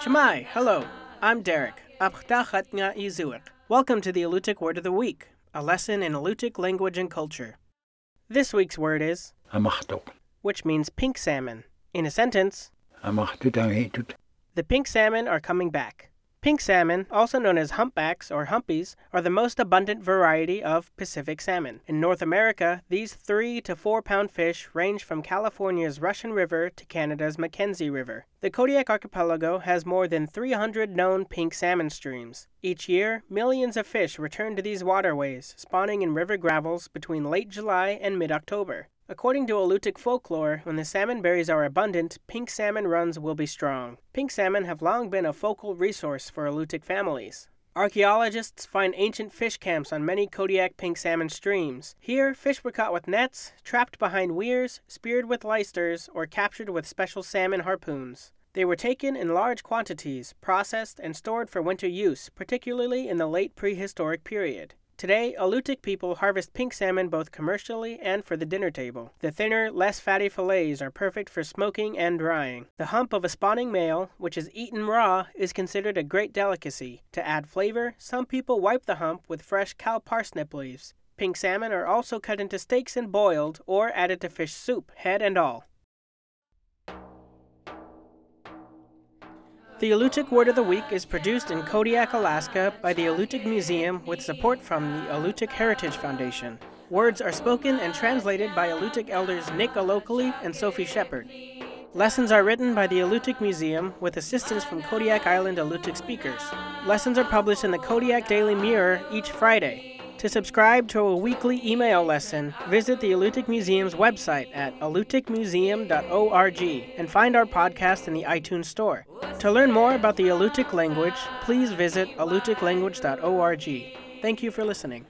Cama'i, hello. I'm Derek. Welcome to the Alutiiq Word of the Week, a lesson in Alutiiq language and culture. This week's word is, which means pink salmon. In a sentence, the pink salmon are coming back. Pink salmon, also known as humpbacks or humpies, are the most abundant variety of Pacific salmon. In North America, these 3 to 4 pound fish range from California's Russian River to Canada's Mackenzie River. The Kodiak Archipelago has more than 300 known pink salmon streams. Each year, millions of fish return to these waterways, spawning in river gravels between late July and mid October. According to Alutiiq folklore, when the salmon berries are abundant, pink salmon runs will be strong. Pink salmon have long been a focal resource for Alutiiq families. Archaeologists find ancient fish camps on many Kodiak pink salmon streams. Here, fish were caught with nets, trapped behind weirs, speared with leisters, or captured with special salmon harpoons. They were taken in large quantities, processed, and stored for winter use, particularly in the late prehistoric period. Today, Alutiiq people harvest pink salmon both commercially and for the dinner table. The thinner, less fatty fillets are perfect for smoking and drying. The hump of a spawning male, which is eaten raw, is considered a great delicacy. To add flavor, some people wipe the hump with fresh cow parsnip leaves. Pink salmon are also cut into steaks and boiled or added to fish soup, head and all. The Alutiiq Word of the Week is produced in Kodiak, Alaska by the Alutiiq Museum with support from the Alutiiq Heritage Foundation. Words are spoken and translated by Alutiiq elders Nick Alokli and Sophie Shepard. Lessons are written by the Alutiiq Museum with assistance from Kodiak Island Alutiiq speakers. Lessons are published in the Kodiak Daily Mirror each Friday. To subscribe to a weekly email lesson, visit the Alutiiq Museum's website at alutiiqmuseum.org and find our podcast in the iTunes Store. To learn more about the Alutiiq language, please visit alutiiqlanguage.org. Thank you for listening.